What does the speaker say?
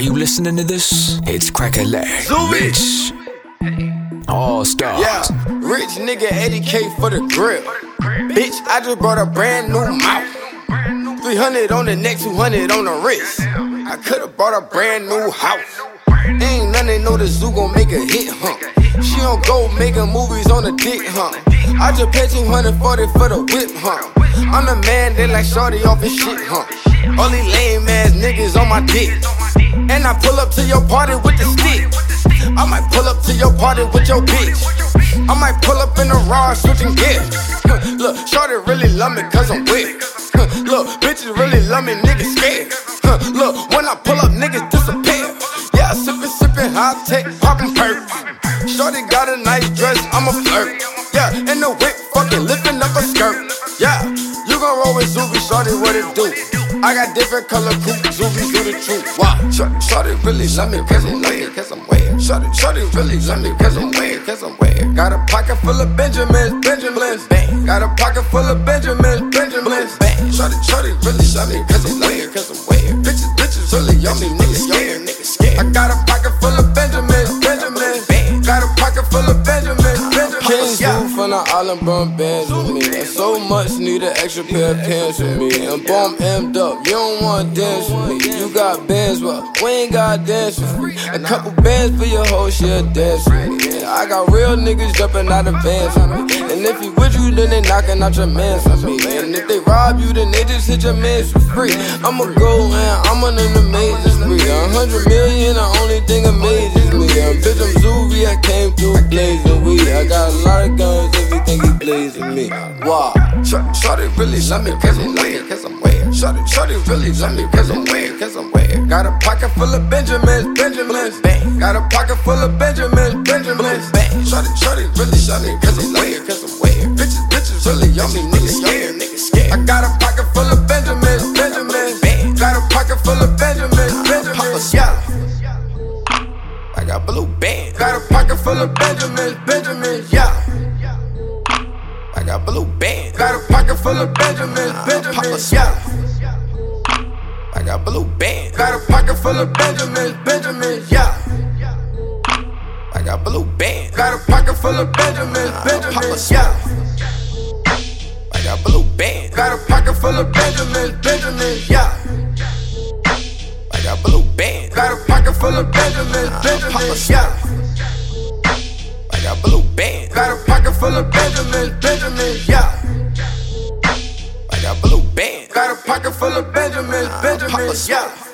Are you listening to this? It's Cracka Lack. Bitch. All stars. Yeah, rich nigga 80k for the grip. Bitch, I just brought a brand new mouth. 300 on the neck, 200 on the wrist. I could've bought a brand new house. Ain't none they know the zoo gon' make a hit, huh? She don't go making movies on the dick, huh? I just paid 240 for the whip, huh? I'm the man that like shorty off his shit, huh? Only lame ass niggas on my dick. And I pull up to your party with the stick. I might pull up to your party with your bitch. I might pull up in a raw switching gears. Look, shorty really love me cause I'm weird. Look, bitches really love me, niggas scared. Look, when I pull up, niggas disappear. Yeah, sippin', sippin', high tech, poppin' perks. Shorty got a nice dress, I'm a flirt. Yeah, in the whip, fucking lifting up a skirt. Yeah, you gon' roll with Zuby, shorty, what it do? I got different color coupes, Zuby Wow, shorty, shorty really love me cause I'm weird, cause I'm weird. Shorty, shorty really love me cause I'm weird, cause I'm weird. Got a pocket full of Benjamins, Benjamins, bang. Got a pocket full of Benjamins, Benjamins, bang. Shorty, shorty really love me cause I'm weird, cause I'm weird. Bitches, bitches really on me, niggas scared, niggas scared. I got a from the island bun bands with me. And so much need an extra pair of pants with me. And bomb emmed up, you don't wanna dance with me. You got bands, but we ain't got dance with me. A couple bands for your whole shit dance with me. I got real niggas jumping out of vans with me. And if he with you, then they knocking out your mans with me. And if they rob you, then they just hit your mans for free. I'ma go and I'm on an amazing free. A hundred million, the only thing amazes me. And bitch, I'm Zuby, I came through blazing weed. I got a lot everything he blazing me. Wow. Shorty really love me cause I'm weird, cause I'm weird. Shorty, shorty really love me cause I'm weird, cause I'm weird. Got a pocket full of Benjamins, Benjamins, bang. Got a pocket full of Benjamins, Benjamins, bang. Shorty, shorty really love me cause I'm weird, cause I'm weird. Bitches, bitches really on me, niggas scared, niggas scared. I got a pocket full of Benjamins, Benjamins, bang. Uh, got a pocket full of Benjamins, Benjamins, yeah. I got blue bands. Got a pocket full of Benjamins, Benjamins, yeah. Ah, I got blue bands. Got a pocket full of Benjamins, Benjamins, ah, yeah. I got blue bands. Got a pocket full of Benjamins, Benjamins, yeah. I got blue bands. Got a pocket full of Benjamins, ah, Benjamins, yeah. I got blue bands. Got a pocket full of Benjamins, Benjamins, yeah. I got blue bands. Got a pocket full of Benjamins, Benjamins, yeah. Full of Benjamins, Benjamins, yeah. I got blue bands. Got a pocket full of Benjamins, Benjamins, yeah.